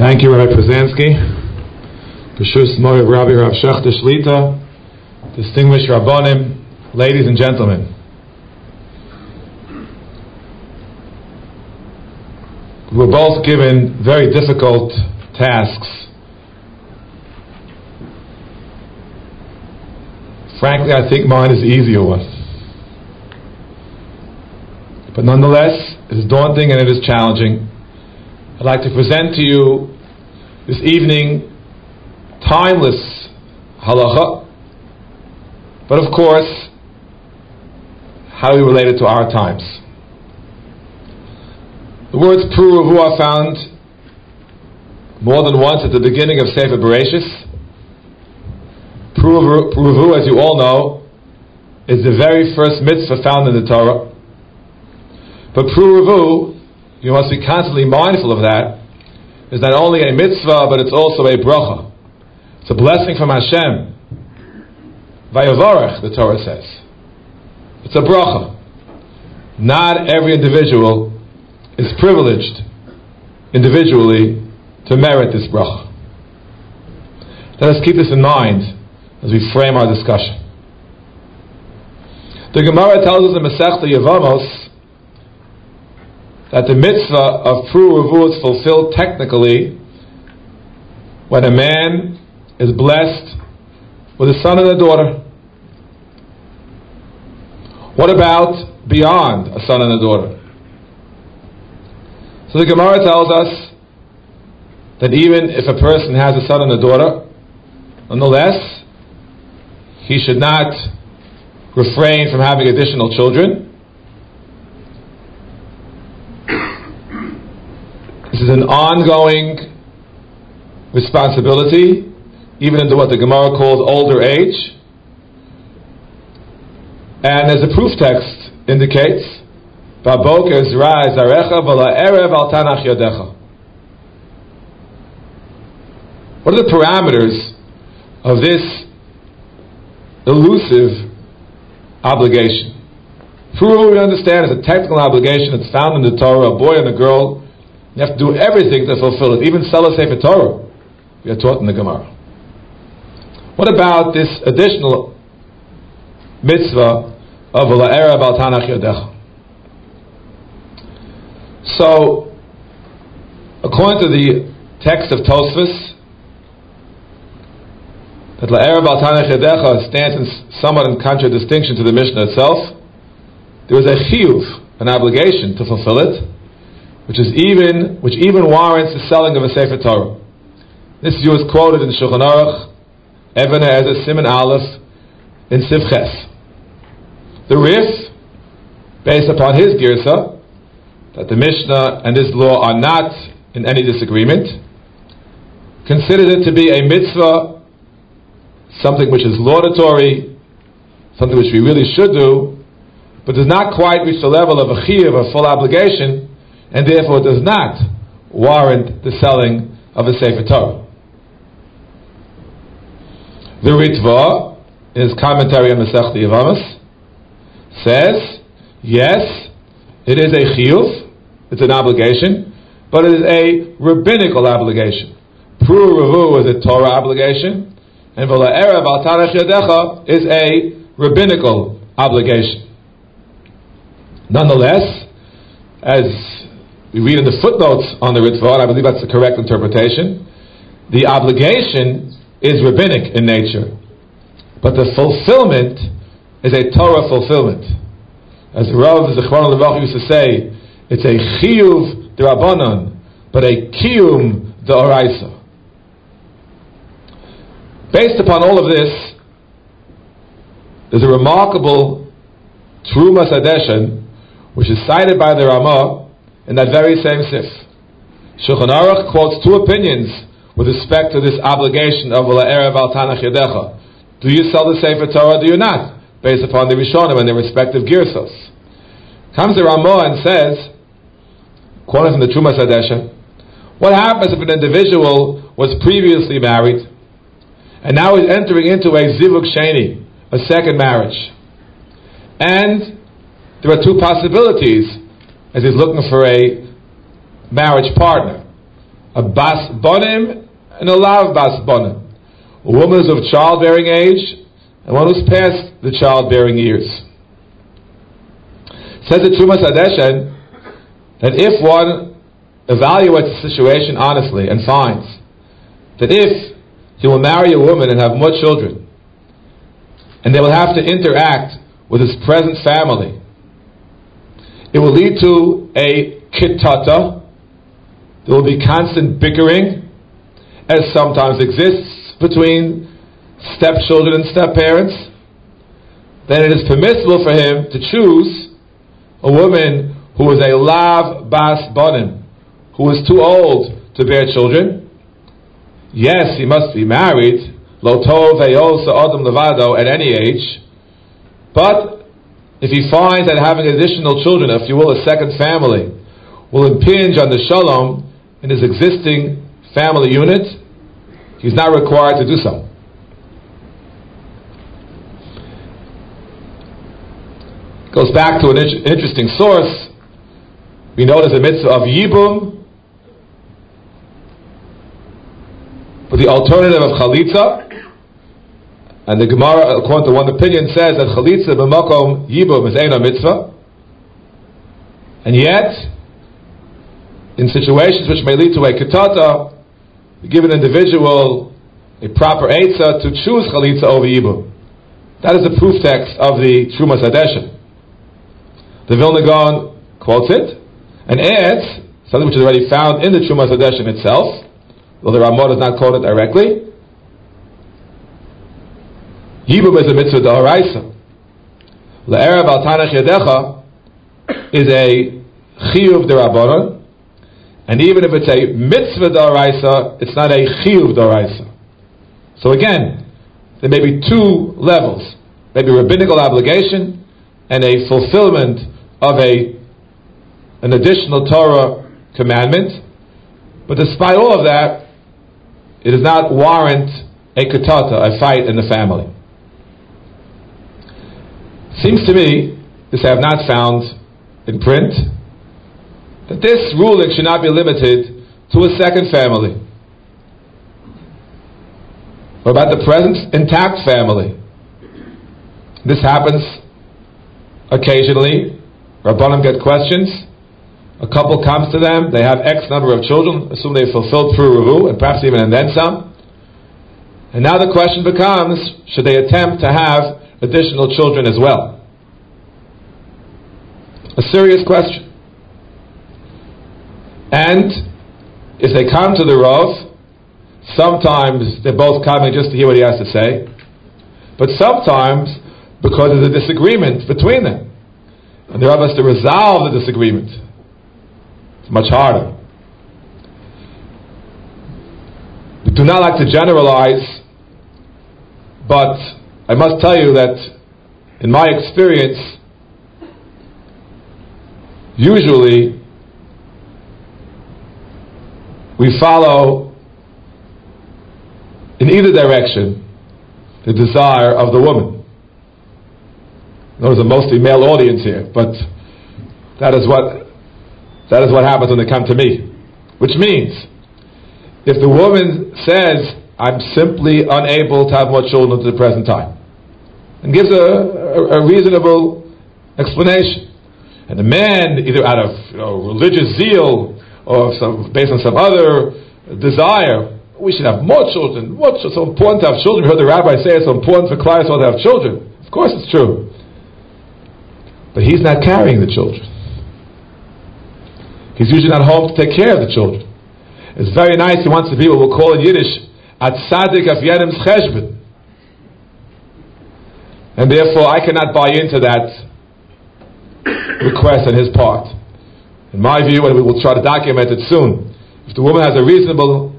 Thank you, Rabbi Przansky. B'shus Morav Rabbi Rav Shechter Shlita, distinguished Rabbonim, ladies and gentlemen. We were both given very difficult tasks. Frankly, I think mine is the easier one. But nonetheless, it is daunting and it is challenging. I'd like to present to you this evening timeless halacha, but of course, how we relate it to our times. The words Pru are found more than once at the beginning of Sefer Bereshis. Pru as you all know, is the very first mitzvah found in the Torah. But Pru you must be constantly mindful of that, is not only a mitzvah, but it's also a bracha. It's a blessing from Hashem. Vayavarech, the Torah says. It's a bracha. Not every individual is privileged individually to merit this bracha. Let us keep this in mind as we frame our discussion. The Gemara tells us in Masechta Yevamos that the mitzvah of Pru Revu is fulfilled technically when a man is blessed with a son and a daughter. What about beyond a son and a daughter? So the Gemara tells us that even if a person has a son and a daughter, nonetheless, he should not refrain from having additional children This is an ongoing responsibility, even into what the Gemara calls older age. And as the proof text indicates, yodecha. What are the parameters of this elusive obligation? Prove we understand is a technical obligation. that's found in the Torah. A boy and a girl you have to do everything to fulfill it, even sell a Sefer Torah. We are taught in the Gemara. What about this additional mitzvah of La'era Bal Tanach Yodecha? So, according to the text of Tosfos, that La'era Bal Tanach Yodecha stands in somewhat in contradistinction to the Mishnah itself. There is a chiyuv, an obligation to fulfill it, which is even which even warrants the selling of a Sefer Torah. This view is quoted in Shulchan Aruch, Even HaEzer Siman Aleph, in Sivches. The Rif, based upon his girsa, that the Mishnah and this law are not in any disagreement, considered it to be a mitzvah, something which is laudatory, something which we really should do, but does not quite reach the level of a chiyuv, a full obligation, and therefore does not warrant the selling of a Sefer Torah. The Ritva, in his commentary on the Masech Yevamos, says, yes, it is a chiyuv, it's an obligation, but it is a rabbinical obligation. Pru Ravu is a Torah obligation, and V'la Erev Al Tanach Yadecha is a rabbinical obligation. Nonetheless, as we read in the footnotes on the Ritva, and I believe that's the correct interpretation, the obligation is rabbinic in nature, but the fulfillment is a Torah fulfillment. As Rav Zechron Levach used to say, it's a chiyuv derabanan, but a kiyum deoraisa. Based upon all of this, there's a remarkable Trumas Hadeshen, which is cited by the Ramah in that very same sif. Shulchan Aruch quotes two opinions with respect to this obligation of Erev al Tanach Yedecha. Do you sell the Sefer Torah? Do you not? Based upon the Rishonim and their respective girsos. Comes the Ramah and says, quoting from the Trumas Hadeshen, what happens if an individual was previously married and now is entering into a Zivug sheni, a second marriage? And there are two possibilities as he's looking for a marriage partner. a bas bonim and a lav bas bonim. A woman of childbearing age and one who's past the childbearing years. Says the Trumas Hadeshen that if one evaluates the situation honestly and finds that if he will marry a woman and have more children, and they will have to interact with his present family, it will lead to a kitata. There will be constant bickering, as sometimes exists between stepchildren and stepparents. Then it is permissible for him to choose a woman who is a lav bas bonim, who is too old to bear children. Yes, he must be married, lo tov adam levado at any age, but if he finds that having additional children, if you will, a second family, will impinge on the shalom in his existing family unit, he's not required to do so. Goes back to an interesting source. We know there's a mitzvah of yibum, but the alternative of chalitza, and the Gemara, according to one opinion, says that chalitza b'makom yibum is a mitzvah. And yet, in situations which may lead to a katata, give an individual a proper eitzah to choose chalitza over yibum. That is the proof text of the Trumas Hadeshen. The Vilna Gaon quotes it and adds something which is already found in the Trumas Hadeshen itself, though the Ramah does not quote it directly. Yibum is a mitzvah d'oraisa. Le'erev al tanach yadecha is a chiyuv d'rabbanon, and even if it's a mitzvah d'oraisa, it's not a chiyuv d'oraisa. So again, there may be two levels, maybe rabbinical obligation and a fulfillment of a an additional Torah commandment. But despite all of that, it does not warrant a katata, a fight in the family. Seems to me, this I have not found in print, that this ruling should not be limited to a second family. What about the present intact family? This happens occasionally. Rabbanim get questions. A couple comes to them, they have X number of children, assume they've fulfilled Pru Ravu, and perhaps even and then some. And now the question becomes, should they attempt to have additional children as well? A serious question. And if they come to the Rav, sometimes they're both coming just to hear what he has to say, but sometimes because there's a disagreement between them. And the Rav has to resolve the disagreement. It's much harder. We do not like to generalize, but I must tell you that in my experience, usually we follow in either direction the desire of the woman. There's a mostly male audience here, but that is what that is what happens when they come to me. Which means, if the woman says, I'm simply unable to have more children at the present time, and gives a, a, a reasonable explanation. And the man, either out of you know, religious zeal or some, based on some other desire, we should have more children. What's so important to have children? We heard the rabbi say it's so important for clients to have children. Of course it's true. But he's not carrying the children. He's usually not home to take care of the children. It's very nice. He wants the people, we'll call in Yiddish, at sadik af yedim's cheshbon. And therefore, I cannot buy into that request on his part. In my view, and we will try to document it soon, if the woman has a reasonable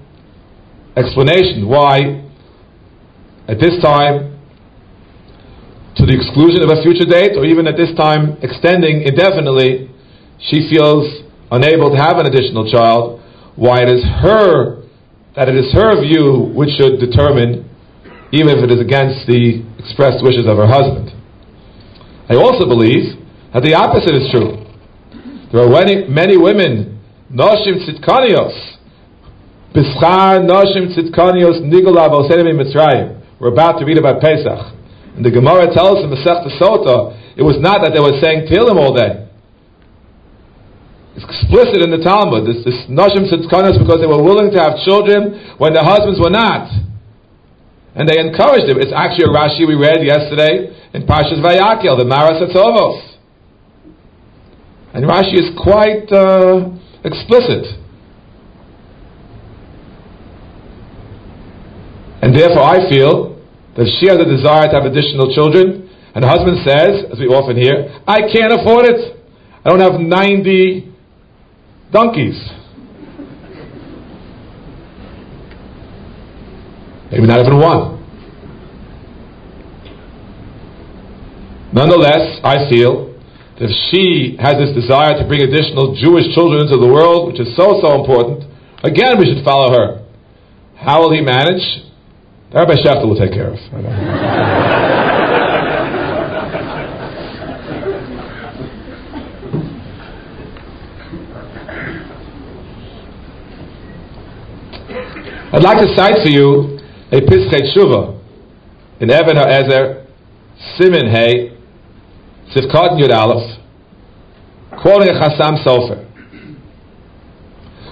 explanation why, at this time, to the exclusion of a future date, or even at this time extending indefinitely, she feels unable to have an additional child, why it is her, that it is her view which should determine even if it is against the expressed wishes of her husband. I also believe that the opposite is true. There are many, many women, noshim tzitkanios, Bischar Noshim Tzidkonios Nigolav Osedem Mitzrayim. We're about to read about Pesach. And the Gemara tells in Masech Sota, it was not that they were saying Tehillim all day. It's explicit in the Talmud. This, this Noshim Tzidkonios because they were willing to have children when their husbands were not. And they encouraged them. It's actually a Rashi we read yesterday in Parshas Vayakel, the Maras Atzovos. And Rashi is quite uh, explicit. And therefore, I feel that she has a desire to have additional children. And the husband says, as we often hear, I can't afford it. I don't have 90 donkeys. Maybe not even one. Nonetheless, I feel that if she has this desire to bring additional Jewish children into the world, which is so, so important, again, we should follow her. How will he manage? Rabbi Shafter will take care of. I'd like to cite for you a Pischei Tshuva in Even HaEzer, Simin Hey, Sifkat Yud Aleph, quoting a Chassam Sofer.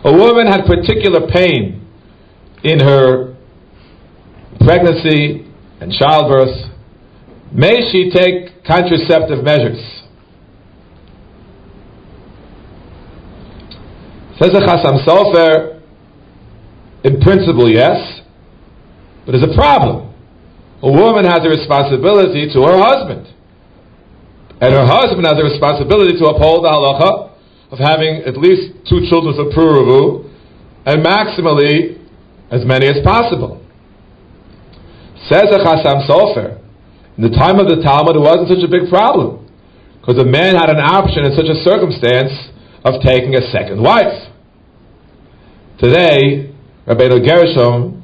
A woman had particular pain in her pregnancy and childbirth, may she take contraceptive measures? Says the Chassam Sofer, in principle, yes, but there's a problem. A woman has a responsibility to her husband. And her husband has a responsibility to uphold the halacha of having at least two children for Puruvu, and maximally as many as possible. Says a Chassam Sofer, in the time of the Talmud, it wasn't such a big problem. Because a man had an option in such a circumstance of taking a second wife. Today, Rabbeinu Gershom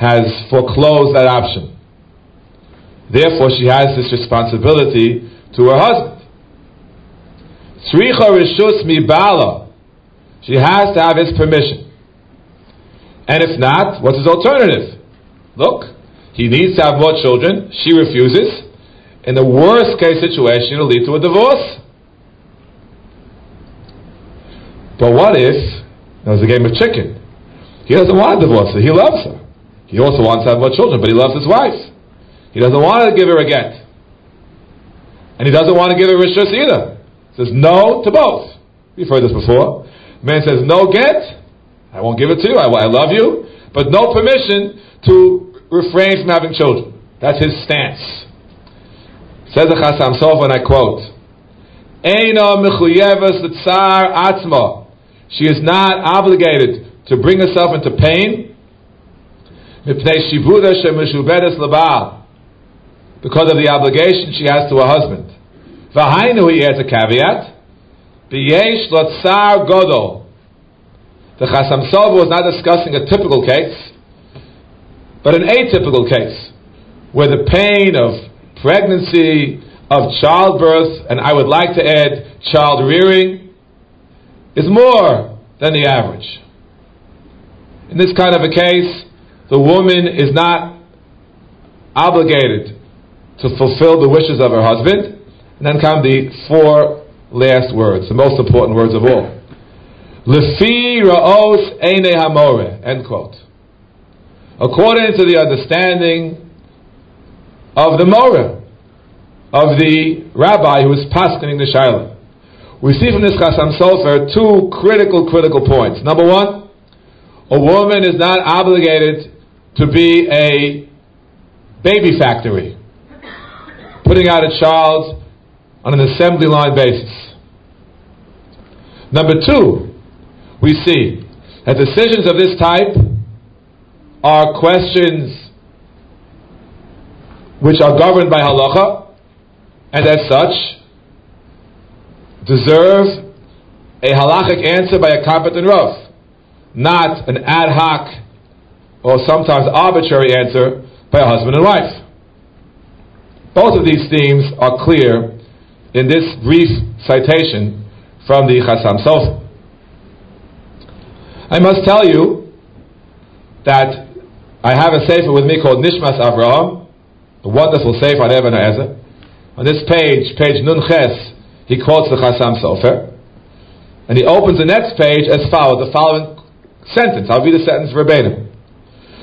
has foreclosed that option. Therefore, she has this responsibility to her husband. Tzricha rishus mi bala. She has to have his permission. And if not, what's his alternative? Look, he needs to have more children. She refuses. In the worst case situation, it'll lead to a divorce. But what if there's a game of chicken? He doesn't want to divorce. He loves her. He also wants to have more children, but he loves his wife. He doesn't want to give her a get. And he doesn't want to give her a rishus either. He says no to both. We've heard this before. man says no get. I won't give it to you. I, I love you. But no permission to refrain from having children. That's his stance. Says the Chassam Sofer, and I quote, Eina mechuyevas l'tzar atzma. She is not obligated to bring herself into pain because of the obligation she has to her husband. V'hainu, he adds a caveat, b'yesh l'tzar godol. The Chassam Sofer was not discussing a typical case, but an atypical case, where the pain of pregnancy, of childbirth, and I would like to add child rearing, is more than the average. In this kind of a case, the woman is not obligated to fulfill the wishes of her husband. And then come the four last words, the most important words of all. Lefi ra'os eine hamore, end quote according to the understanding of the Mora, of the rabbi who is paskening the she'eila. We see from this Chassam Sofer two critical, critical points. Number one, a woman is not obligated to be a baby factory, putting out a child on an assembly line basis. Number two, we see that decisions of this type are questions which are governed by halacha, and as such deserve a halachic answer by a competent rav, not an ad hoc or sometimes arbitrary answer by a husband and wife. Both of these themes are clear in this brief citation from the Chassam Sofer. I must tell you that I have a sefer with me called Nishmas Avraham, a wonderful sefer on Eben Ezer. On this page, page Nun Ches, he quotes the Chasam Sofer, and he opens the next page as follows, the following sentence. I'll read the sentence verbatim.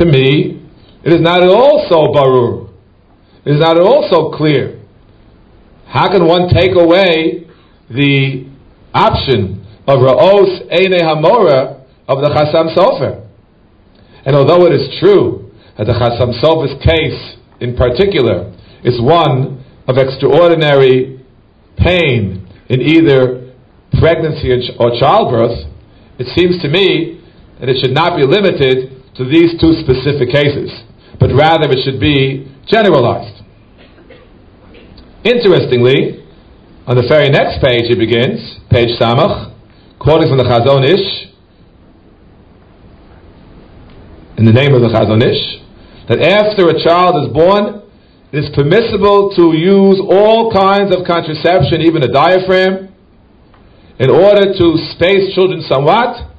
To me, it is not at all so barur. It is not at all so clear. How can one take away the option of Ra'os Eine Hamora of the Chasam Sofer? And although it is true that the Chasam Sofer's case in particular is one of extraordinary pain in either pregnancy or childbirth, it seems to me that it should not be limited to these two specific cases, but rather it should be generalized. Interestingly, on the very next page it begins, page Samach, quoting from the Chazon Ish, in the name of the Chazon Ish, that after a child is born, it is permissible to use all kinds of contraception, even a diaphragm, in order to space children somewhat,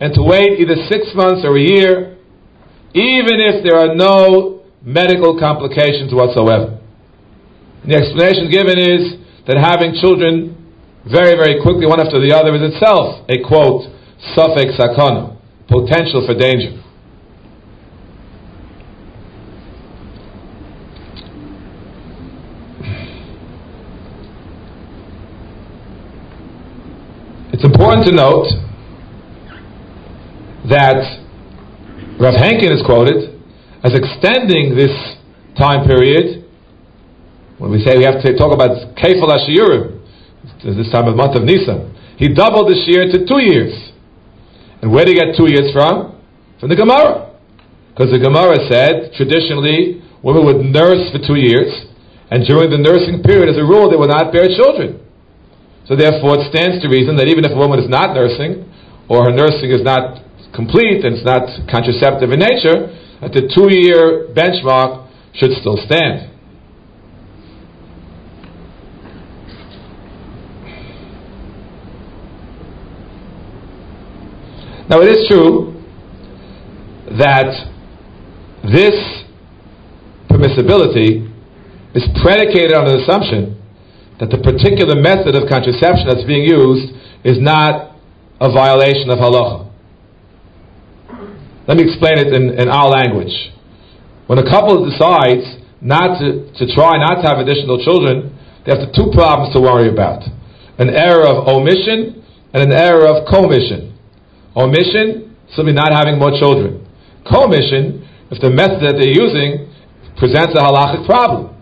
and to wait either six months or a year, even if there are no medical complications whatsoever. The explanation given is that having children very, very quickly, one after the other, is itself a quote, safek sakana, potential for danger. It's important to note that Rav Henkin is quoted as extending this time period. When we say we have to talk about Kefal Ashiurim, this time of month of Nisan, he doubled this year to two years. And where did he get two years from? From the Gemara. Because the Gemara said, traditionally, women would nurse for two years, and during the nursing period, as a rule, they would not bear children. So therefore, it stands to reason that even if a woman is not nursing, or her nursing is not complete and it's not contraceptive in nature, that the two-year benchmark should still stand. Now, it is true that this permissibility is predicated on an assumption that the particular method of contraception that's being used is not a violation of halacha. Let me explain it in, in our language. When a couple decides not to, to try not to have additional children, they have two problems to worry about an error of omission and an error of commission. Omission, simply not having more children. Commission, if the method that they're using presents a halachic problem.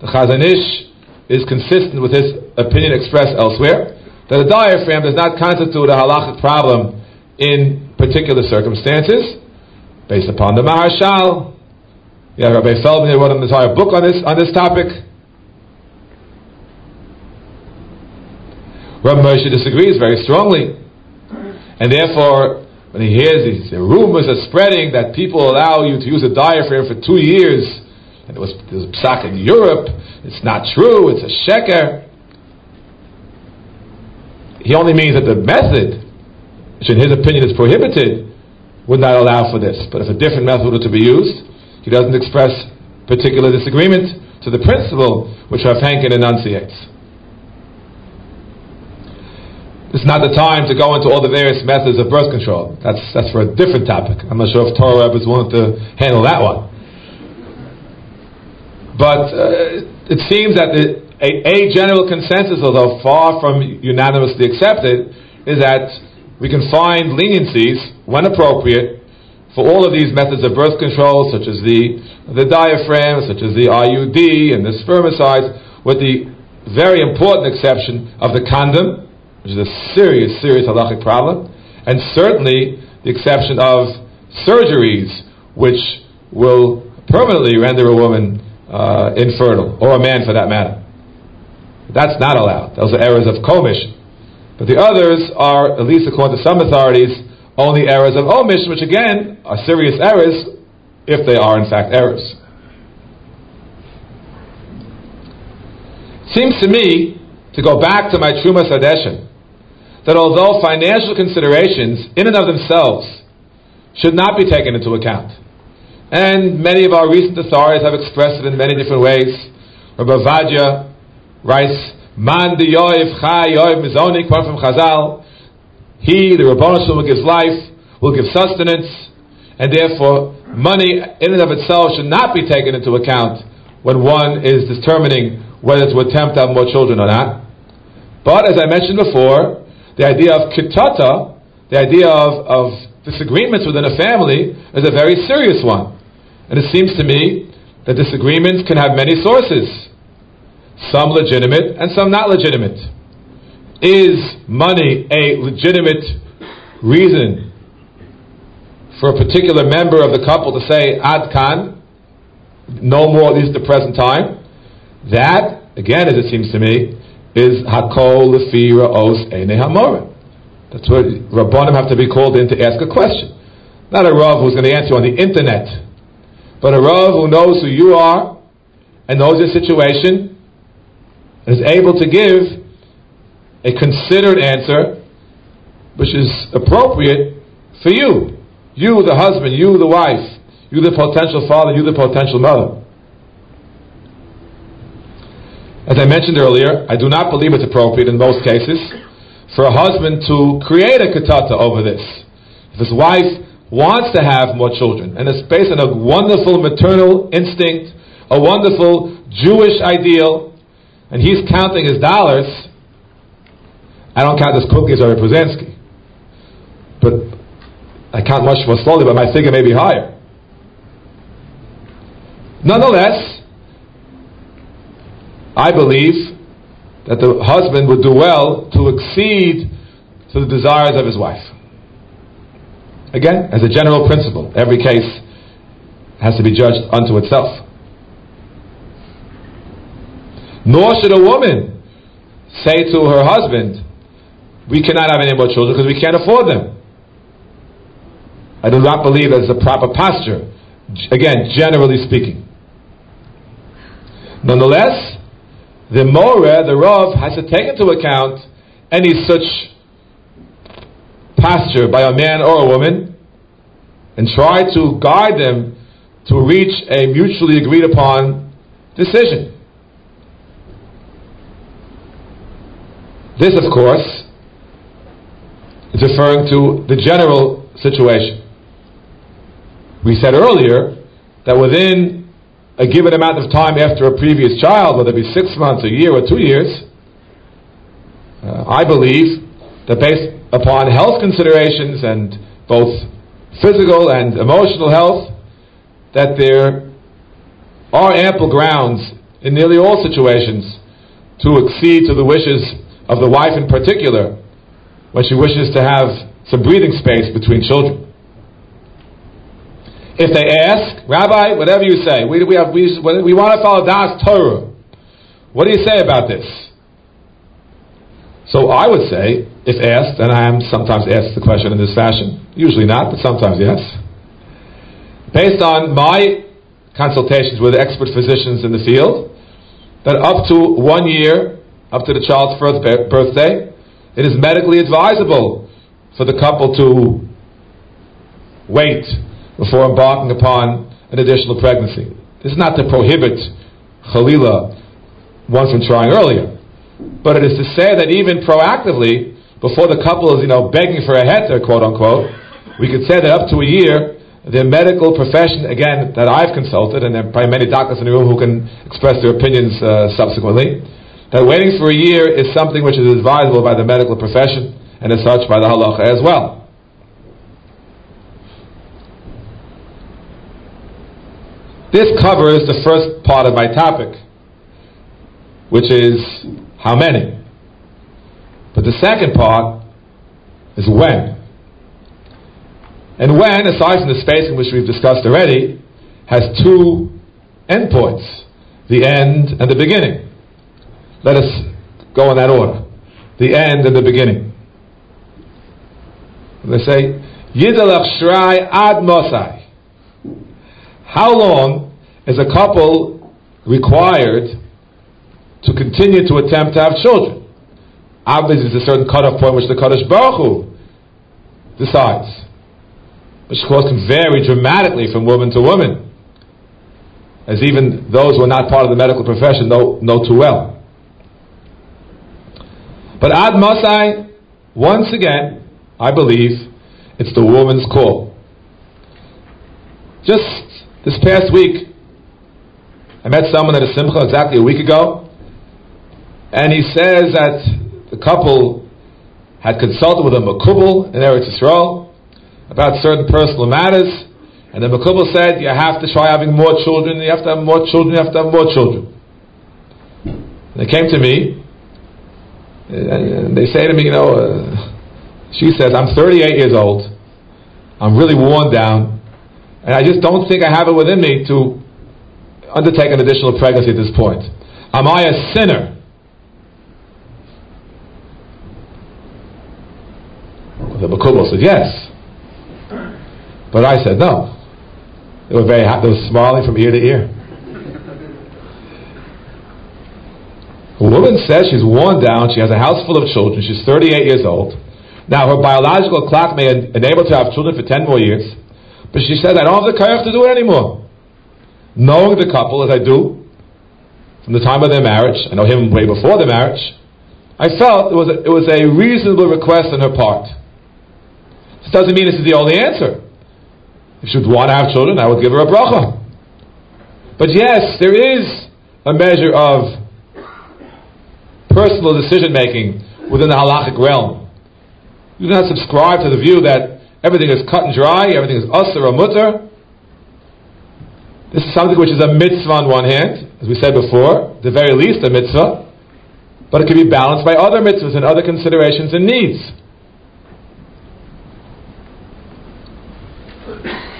The Chazon Ish is consistent with his opinion expressed elsewhere that a diaphragm does not constitute a halachic problem in particular circumstances, based upon the Maharshal. Yeah, Rabbi Feldman wrote an entire book on this on this topic. Rabbi Moshe disagrees very strongly, and therefore, when he hears these rumors are spreading that people allow you to use a diaphragm for two years, and it was, there was psak in Europe, it's not true, it's a sheker. He only means that the method, which in his opinion is prohibited, would not allow for this. But if a different method were to be used, he doesn't express particular disagreement to the principle which Rav Henkin enunciates. This is not the time to go into all the various methods of birth control. That's, that's for a different topic. I'm not sure if Torah is willing to handle that one. But uh, it seems that the, a, a, general consensus, although far from unanimously accepted, is that we can find leniencies, when appropriate, for all of these methods of birth control, such as the, the diaphragm, such as the IUD and the spermicides, with the very important exception of the condom, which is a serious, serious halachic problem, and certainly the exception of surgeries which will permanently render a woman uh, infertile, or a man for that matter. That's not allowed. Those are errors of commission. But the others are, at least according to some authorities, only errors of omission, which again are serious errors if they are in fact errors. Seems to me to go back to my Trumas Hadeshen that although financial considerations in and of themselves should not be taken into account, and many of our recent authorities have expressed it in many different ways. Rabbi Ovadia writes, Man de yoiv chai yoiv mizoni, quote from Chazal, he, the Rabbanah will give life, will give sustenance, and therefore money in and of itself should not be taken into account when one is determining whether to attempt to have more children or not. But as I mentioned before, the idea of kitata, the idea of, of disagreements within a family, is a very serious one. And it seems to me that disagreements can have many sources, some legitimate and some not legitimate. Is money a legitimate reason for a particular member of the couple to say, Ad Khan, no more, least at the present time? That, again, as it seems to me, is Hakol Lefi Ra'os Eine Hamora. That's where Rabbanim have to be called in to ask a question. Not a Rav who's going to answer you on the internet but a Rav who knows who you are and knows your situation is able to give a considered answer which is appropriate for you. You, the husband, you, the wife, you, the potential father, you, the potential mother. As I mentioned earlier, I do not believe it's appropriate in most cases for a husband to create a katata over this. If his wife wants to have more children, and it's based on a wonderful maternal instinct, a wonderful Jewish ideal, and he's counting his dollars. I don't count his cookies or Brzezinski, but I count much more slowly, but my figure may be higher. Nonetheless, I believe that the husband would do well to accede to the desires of his wife. Again, as a general principle, every case has to be judged unto itself. Nor should a woman say to her husband, We cannot have any more children because we can't afford them. I do not believe that is a proper posture. Again, generally speaking. Nonetheless, the more, the Rav, has to take into account any such posture by a man or a woman and try to guide them to reach a mutually agreed upon decision. This, of course, is referring to the general situation. We said earlier that within a given amount of time after a previous child, whether it be six months, a year, or two years, uh, I believe that based upon health considerations and both physical and emotional health, that there are ample grounds in nearly all situations to accede to the wishes of the wife in particular when she wishes to have some breathing space between children. If they ask, Rabbi, whatever you say, we, we, have, we, we want to follow Das Torah. What do you say about this? So I would say, if asked, and I am sometimes asked the question in this fashion, usually not, but sometimes yes. Based on my consultations with expert physicians in the field, that up to one year, up to the child's first birthday, it is medically advisable for the couple to wait before embarking upon an additional pregnancy. This is not to prohibit Khalila one from trying earlier. But it is to say that even proactively, before the couple is, you know, begging for a heter, quote unquote, we could say that up to a year, the medical profession, again, that I've consulted, and there are probably many doctors in the room who can express their opinions uh, subsequently, that waiting for a year is something which is advisable by the medical profession, and as such by the halacha as well. This covers the first part of my topic, which is how many? But the second part is when. And when, aside from the spacing which we've discussed already, has two endpoints, the end and the beginning. Let us go in that order. The end and the beginning. They say, Yidalach Shrai Ad Mosai. How long is a couple required to continue to attempt to have children? Obviously, there's a certain cutoff point which the Kadosh Baruch Hu decides which of course can vary dramatically from woman to woman, as even those who are not part of the medical profession know, know too well. But Ad Masai, once again, I believe it's the woman's call. Just this past week, I met someone at a simcha exactly a week ago, and he says that the couple had consulted with a makubal in Eretz Yisrael, about certain personal matters, and the Makubal said, you have to try having more children, you have to have more children, you have to have more children. And they came to me, they say to me, you know, uh, she says, I'm 38 years old, I'm really worn down, and I just don't think I have it within me to undertake an additional pregnancy at this point. Am I a sinner? The Makubal said, yes. But I said no. They were very happy. They were smiling from ear to ear. A woman says she's worn down. She has a house full of children. She's 38 years old. Now, her biological clock may enable her to have children for 10 more years. But she says, I don't have the courage to do it anymore. Knowing the couple as I do, from the time of their marriage, I know him way before the marriage, I felt it was a, it was a reasonable request on her part. This doesn't mean this is the only answer. If she would want to have children, I would give her a bracha. But yes, there is a measure of personal decision making within the halachic realm. You do not subscribe to the view that everything is cut and dry, everything is assur or mutar. This is something which is a mitzvah on one hand, as we said before, the very least a mitzvah, but it can be balanced by other mitzvahs and other considerations and needs.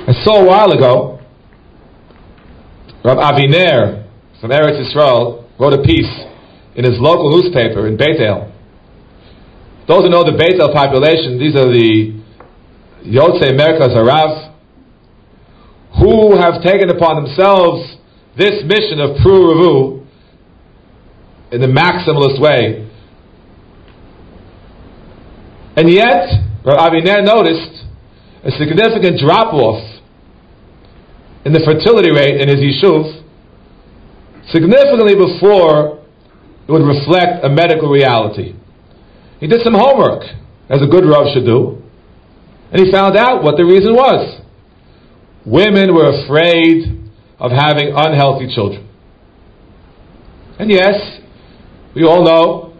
I saw a while ago, Rav Aviner from Eretz Yisrael wrote a piece in his local newspaper in Beit El. Those who know the Beit El population, these are the Yotzei Merkaz Harav, who have taken upon themselves this mission of Pru Ravu in the maximalist way. And yet, Rav Aviner noticed a significant drop off in the fertility rate in his yishuv significantly before it would reflect a medical reality. He did some homework, as a good Rav should do, and he found out what the reason was. Women were afraid of having unhealthy children. And yes, we all know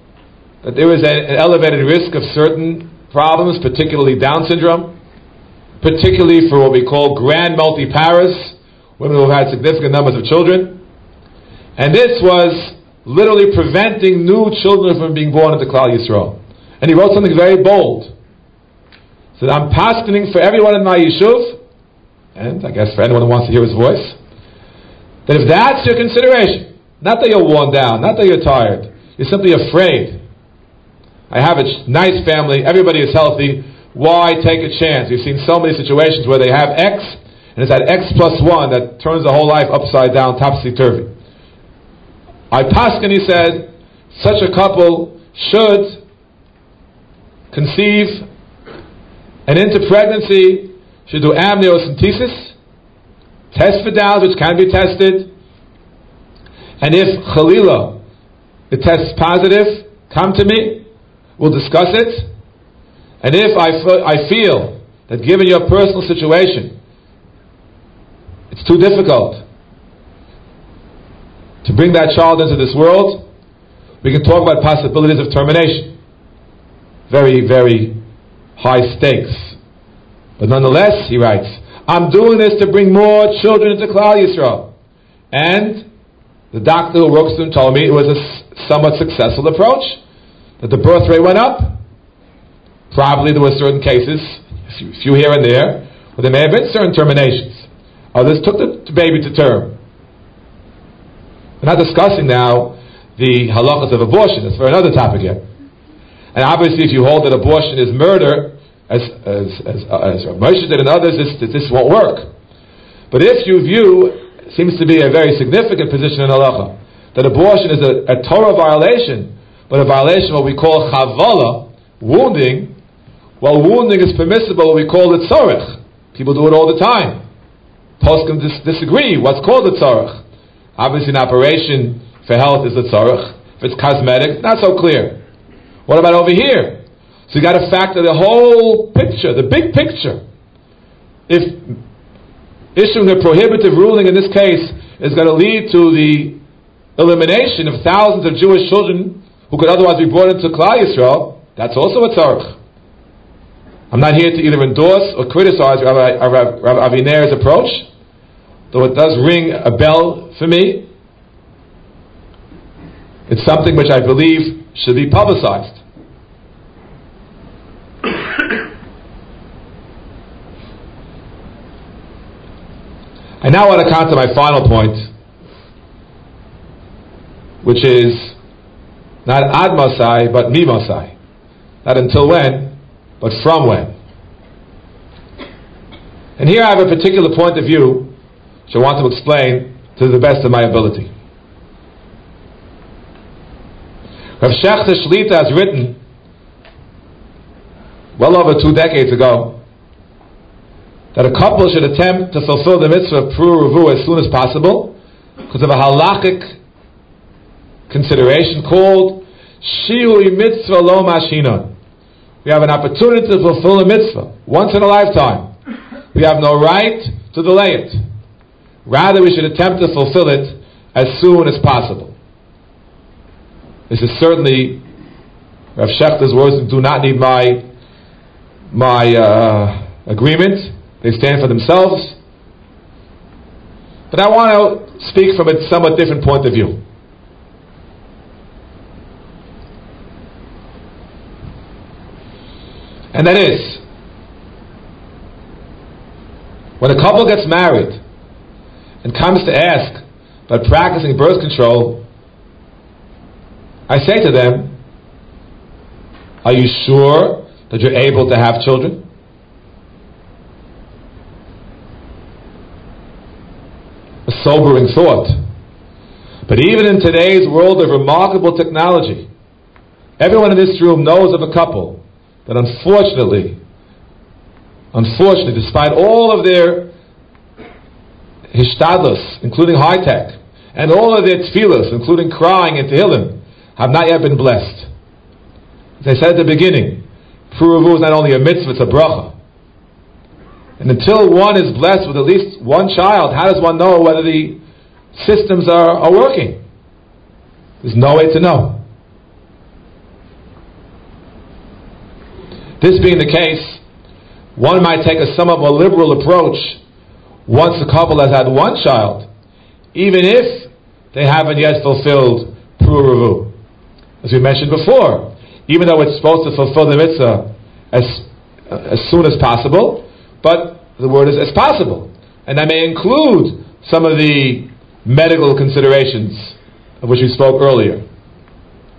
that there is an elevated risk of certain problems, particularly Down syndrome, particularly for what we call grand multiparas, women who have had significant numbers of children. And this was literally preventing new children from being born into Klal Yisrael. And he wrote something very bold. He said, I'm paskening for everyone in my yishuv, and I guess for anyone who wants to hear his voice, that if that's your consideration, not that you're worn down, not that you're tired, you're simply afraid. I have a nice family, everybody is healthy, why take a chance? We've seen so many situations where they have X and it's that X plus one that turns the whole life upside down, topsy turvy. I Paskin, said, such a couple should conceive and into pregnancy should do amniocentesis, test for downs, which can be tested, and if Khalila, it tests positive, come to me, we'll discuss it. And if I, I feel that given your personal situation, it's too difficult to bring that child into this world. We can talk about possibilities of termination. Very, very high stakes. But nonetheless, he writes, I'm doing this to bring more children into Klal Yisrael. And the doctor who works with him told me it was a somewhat successful approach, that the birth rate went up. Probably there were certain cases, a few here and there, But there may have been certain terminations. Others took the baby to term. We're not discussing now the halachas of abortion. It's for another topic here. And obviously, if you hold that abortion is murder, as as as, uh, as Moshe did and others, this, this won't work. But if you view, seems to be a very significant position in halacha, that abortion is a, a Torah violation, but a violation of what we call chavala, wounding, while wounding is permissible, we call it tzorech. People do it all the time. Poskim dis- disagree. What's called a tzorech? Obviously, an operation for health is a tzorech. If it's cosmetic, not so clear. What about over here? So you got to factor the whole picture, the big picture. If issuing a prohibitive ruling in this case is going to lead to the elimination of thousands of Jewish children who could otherwise be brought into Klal Yisrael, that's also a tzarech. I'm not here to either endorse or criticize Rabbi, Rabbi Aviner's approach, though it does ring a bell for me. It's something which I believe should be publicized. I now want to come to my final point, which is not ad masai, but mi masai. Not until when, but from when. And here I have a particular point of view, which I want to explain to the best of my ability. Rav Schachter Shlita has written, well over two decades ago, that a couple should attempt to fulfill the mitzvah of Pru as soon as possible because of a halachic consideration called Shihui Mitzvah Lo Mashhinan. We have an opportunity to fulfill a mitzvah once in a lifetime. We have no right to delay it. Rather, we should attempt to fulfill it as soon as possible. This is certainly Rav Schachter's words do not need my my uh, agreement. They stand for themselves. But I want to speak from a somewhat different point of view. And that is, when a couple gets married and comes to ask about practicing birth control, I say to them, Are you sure that you're able to have children? a sobering thought. But even in today's world of remarkable technology, everyone in this room knows of a couple that unfortunately, unfortunately, despite all of their hishtadlus, including high tech, and all of their tefillas, including crying and tehillim, have not yet been blessed. As I said at the beginning, Pru Ravu is not only a mitzvah, it's a bracha. And until one is blessed with at least one child, how does one know whether the systems are, are working? There's no way to know. This being the case, one might take a somewhat more liberal approach once a couple has had one child, even if they haven't yet fulfilled Pru Ravu. As we mentioned before, even though it's supposed to fulfill the mitzvah as, as soon as possible, but the word is as possible. And that may include some of the medical considerations of which we spoke earlier.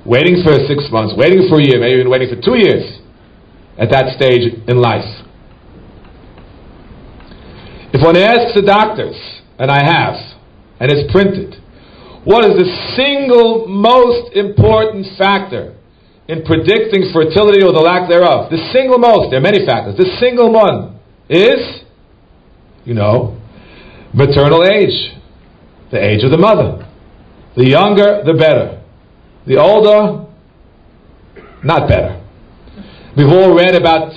Waiting for six months, waiting for a year, maybe even waiting for two years at that stage in life. If one asks the doctors, and I have, and it's printed, what is the single most important factor in predicting fertility or the lack thereof? The single most, there are many factors, the single one is, you know, maternal age, the age of the mother. The younger, the better. The older, not better. We've all read about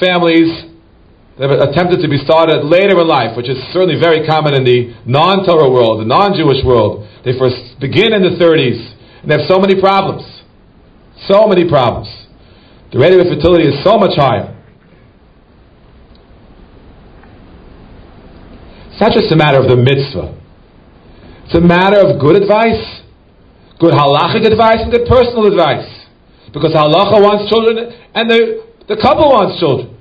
families that have attempted to be started later in life, which is certainly very common in the non Torah world, the non Jewish world. They first begin in the 30s and they have so many problems. So many problems. The rate of infertility is so much higher. It's not just a matter of the mitzvah. It's a matter of good advice, good halachic advice, and good personal advice. Because halacha wants children, and the, the couple wants children.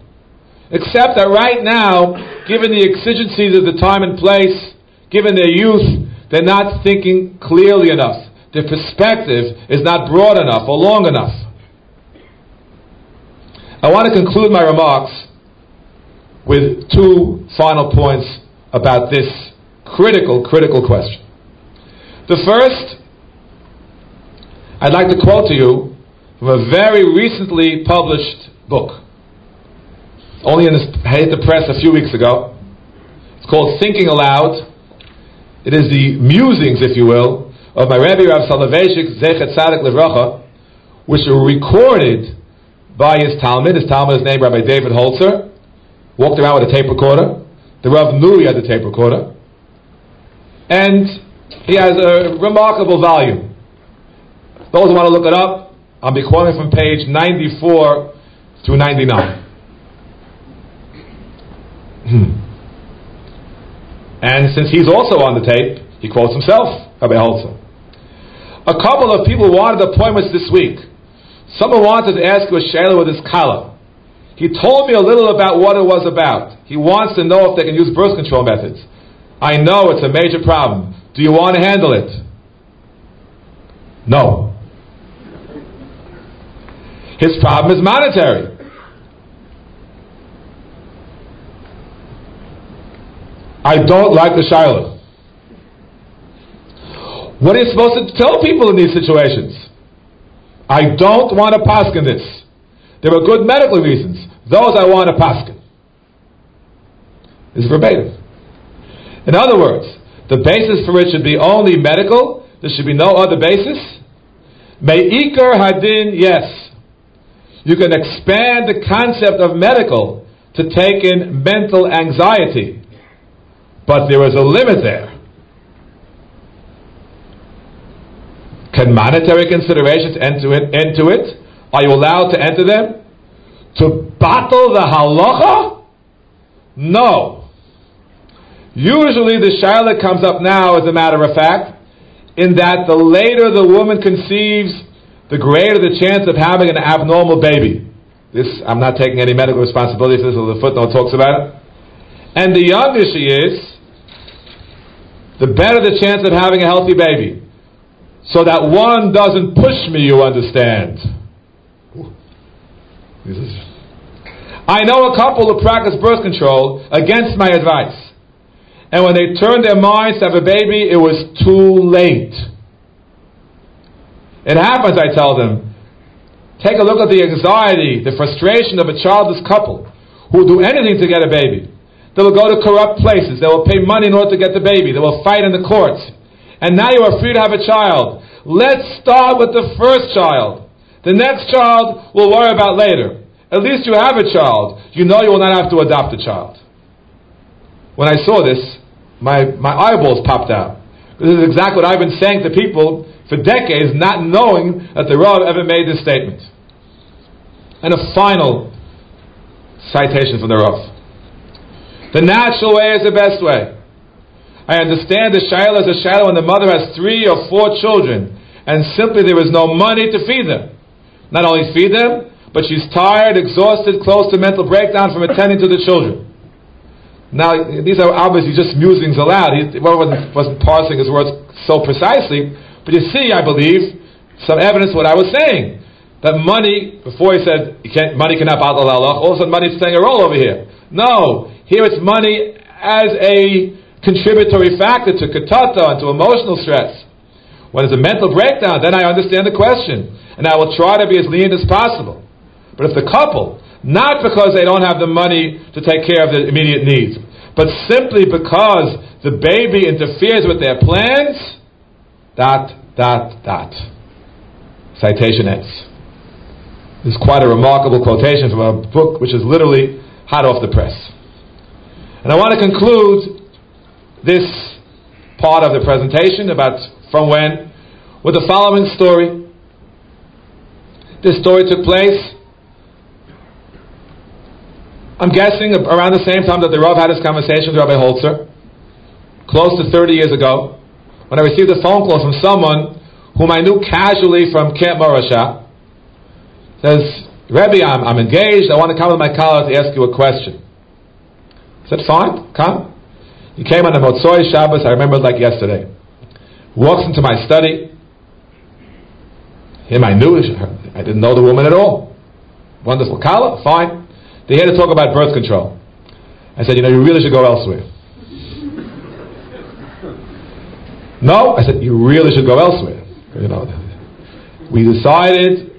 Except that right now, given the exigencies of the time and place, given their youth, they're not thinking clearly enough. Their perspective is not broad enough or long enough. I want to conclude my remarks with two final points about this critical, critical question. The first, I'd like to quote to you from a very recently published book. Only in this, hit the press a few weeks ago. It's called Thinking Aloud. It is the musings, if you will, of my Rebbe Rav Soloveitchik Zecher Tzadik Livracha, which were recorded by his talmid. His talmid is named Rabbi David Holzer. Walked around with a tape recorder. The Rav knew he had the tape recorder. And he has a remarkable volume. Those who want to look it up, I'll be quoting from page 94 through 99. Hmm. and since he's also on the tape, he quotes himself, Rabbi Holzer. A couple of people wanted appointments this week. Someone wanted to ask a she'eila with his kala. He told me a little about what it was about. He wants to know if they can use birth control methods. I know it's a major problem. Do you want to handle it? No. His problem is monetary. I don't like the she'eila. What are you supposed to tell people in these situations? I don't want to paskin this. There are good medical reasons. Those I want to paskin. Is verbatim. In other words, the basis for it should be only medical. There should be no other basis. Me'ikar hadin, yes. You can expand the concept of medical to take in mental anxiety. But there is a limit there. Can monetary considerations enter, it, enter it? Are you allowed to enter them? To battle the halacha? No. Usually the she'eila comes up now, as a matter of fact, in that the later the woman conceives, the greater the chance of having an abnormal baby. This, I'm not taking any medical responsibility for this, the footnote talks about it. And the younger she is, the better the chance of having a healthy baby. So that one doesn't push me, you understand. I know a couple who practice birth control against my advice. And when they turned their minds to have a baby, it was too late. It happens, I tell them. Take a look at the anxiety, the frustration of a childless couple who will do anything to get a baby. They will go to corrupt places. They will pay money in order to get the baby. They will fight in the courts. And now you are free to have a child. Let's start with the first child. The next child we'll worry about later. At least you have a child. You know you will not have to adopt a child. When I saw this, my, my eyeballs popped out. This is exactly what I've been saying to people for decades, not knowing that the Rav ever made this statement. And a final citation from the Rav. The natural way is the best way. I understand the she'eila is a she'eila when the mother has three or four children, and simply there is no money to feed them. Not only feed them, but she's tired, exhausted, close to mental breakdown from attending to the children. Now, these are obviously just musings aloud. He wasn't, wasn't parsing his words so precisely, but you see, I believe, some evidence what I was saying. That money, before he said money cannot bottle Allah, all of a sudden money is playing a role over here. No, here it's money as a contributory factor to katata and to emotional stress. When there's a mental breakdown, then I understand the question. And I will try to be as lenient as possible. But if the couple, not because they don't have the money to take care of their immediate needs, but simply because the baby interferes with their plans, dot, dot, dot. Citation ends. This is quite a remarkable quotation from a book which is literally hot off the press. And I want to conclude this part of the presentation about from when with the following story. This story took place, I'm guessing, around the same time that the Rav had his conversation with Rabbi Holzer, close to 30 years ago, when I received a phone call from someone whom I knew casually from Camp Morasha. Says, Rebbe, I'm, I'm engaged. I want to come with my colleague to ask you a question. I said, fine, come. He came on the Motzoi Shabbos, I remember it like yesterday. Walks into my study. Him I knew, I didn't know the woman at all. Wonderful Kala, fine. They had to talk about birth control. I said, you know, you really should go elsewhere. no, I said, you really should go elsewhere. You know, we decided,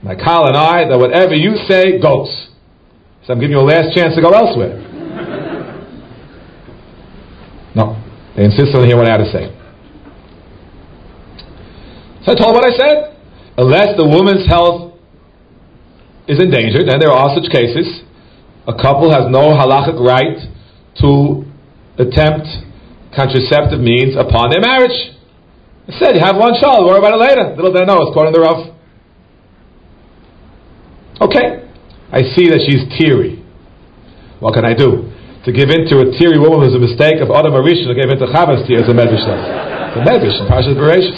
my Kala and I, that whatever you say goes. So I'm giving you a last chance to go elsewhere. No. They insist on hearing what I had to say. So I told what I said. Unless the woman's health is endangered, and there are such cases, a couple has no halachic right to attempt contraceptive means upon their marriage. I said, you have one child, worry about it later. Little did I know, it's quoting the Rav. Okay. I see that she's teary. What can I do? To give in to a teary woman was a mistake of Adam HaRishon to give in to Chava's tears a Medrash The Medrash in Parshas Bereshis.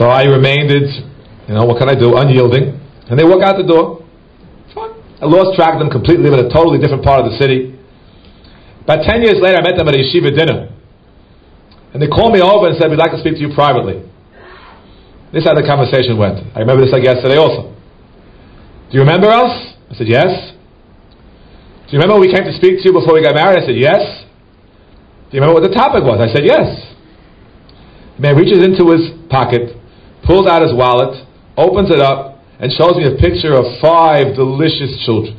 So I remained, you know, what can I do? Unyielding. And they walk out the door. Fine. I lost track of them completely, live in a totally different part of the city. About ten years later, I met them at a yeshiva dinner. And they called me over and said, We'd like to speak to you privately. This is how the conversation went. I remember this like yesterday also. Do you remember us? I said, Yes. Do you remember we came to speak to you before we got married? I said, Yes. Do you remember what the topic was? I said, Yes. The man reaches into his pocket, pulls out his wallet, opens it up, and shows me a picture of five delicious children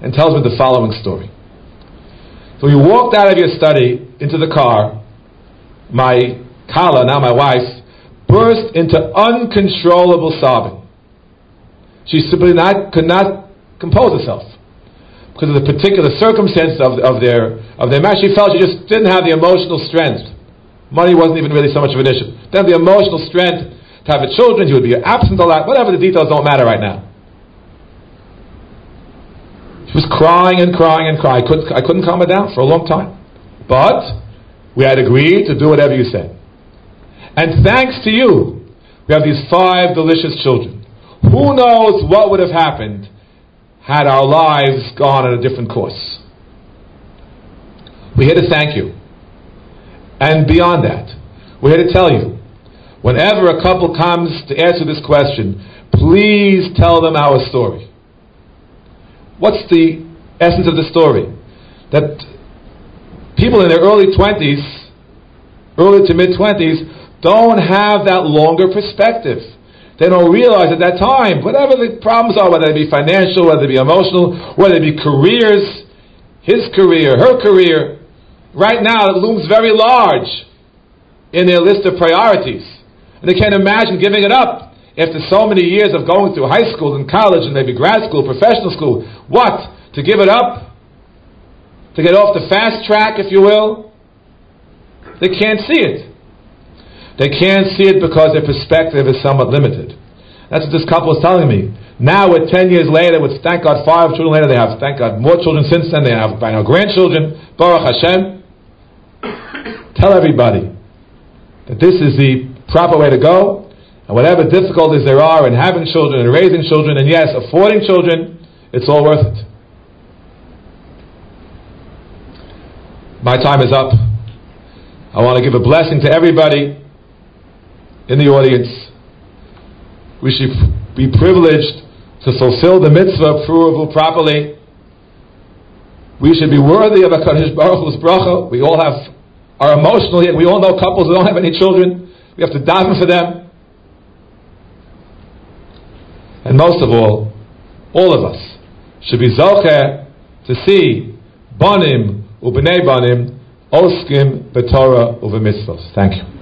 and tells me the following story. So we walked out of your study into the car. My Kala, now my wife, burst into uncontrollable sobbing. She simply not, could not compose herself because of the particular circumstances of, of their of their marriage. She felt she just didn't have the emotional strength. Money wasn't even really so much of an issue. Then the emotional strength to have a children. She would be absent a lot. Whatever the details don't matter right now. She was crying and crying and crying. I couldn't, I couldn't calm her down for a long time. But we had agreed to do whatever you said. And thanks to you, we have these five delicious children. Who knows what would have happened had our lives gone on a different course. We're here to thank you. And beyond that, we're here to tell you whenever a couple comes to answer this question, please tell them our story. What's the essence of the story? That people in their early 20s, early to mid 20s, don't have that longer perspective. They don't realize at that time, whatever the problems are, whether they be financial, whether they be emotional, whether they be careers, his career, her career, right now it looms very large in their list of priorities. And they can't imagine giving it up after so many years of going through high school and college and maybe grad school, professional school. What? To give it up? To get off the fast track, if you will? They can't see it. They can't see it because their perspective is somewhat limited. That's what this couple is telling me. Now, with 10 years later, with thank God five children later, they have, thank God, more children since then. They have by now grandchildren. Baruch Hashem. Tell everybody that this is the proper way to go. And whatever difficulties there are in having children and raising children, and yes, affording children, it's all worth it. My time is up. I want to give a blessing to everybody in the audience, we should be privileged to fulfill the mitzvah approval properly. We should be worthy of a Kadosh Baruch Hu's bracha. We all have are emotional yet. We all know couples that don't have any children. We have to daven for them. And most of all, all of us should be zocher to see banim ubnei banim oskim betorah uve mitzvahs. Thank you.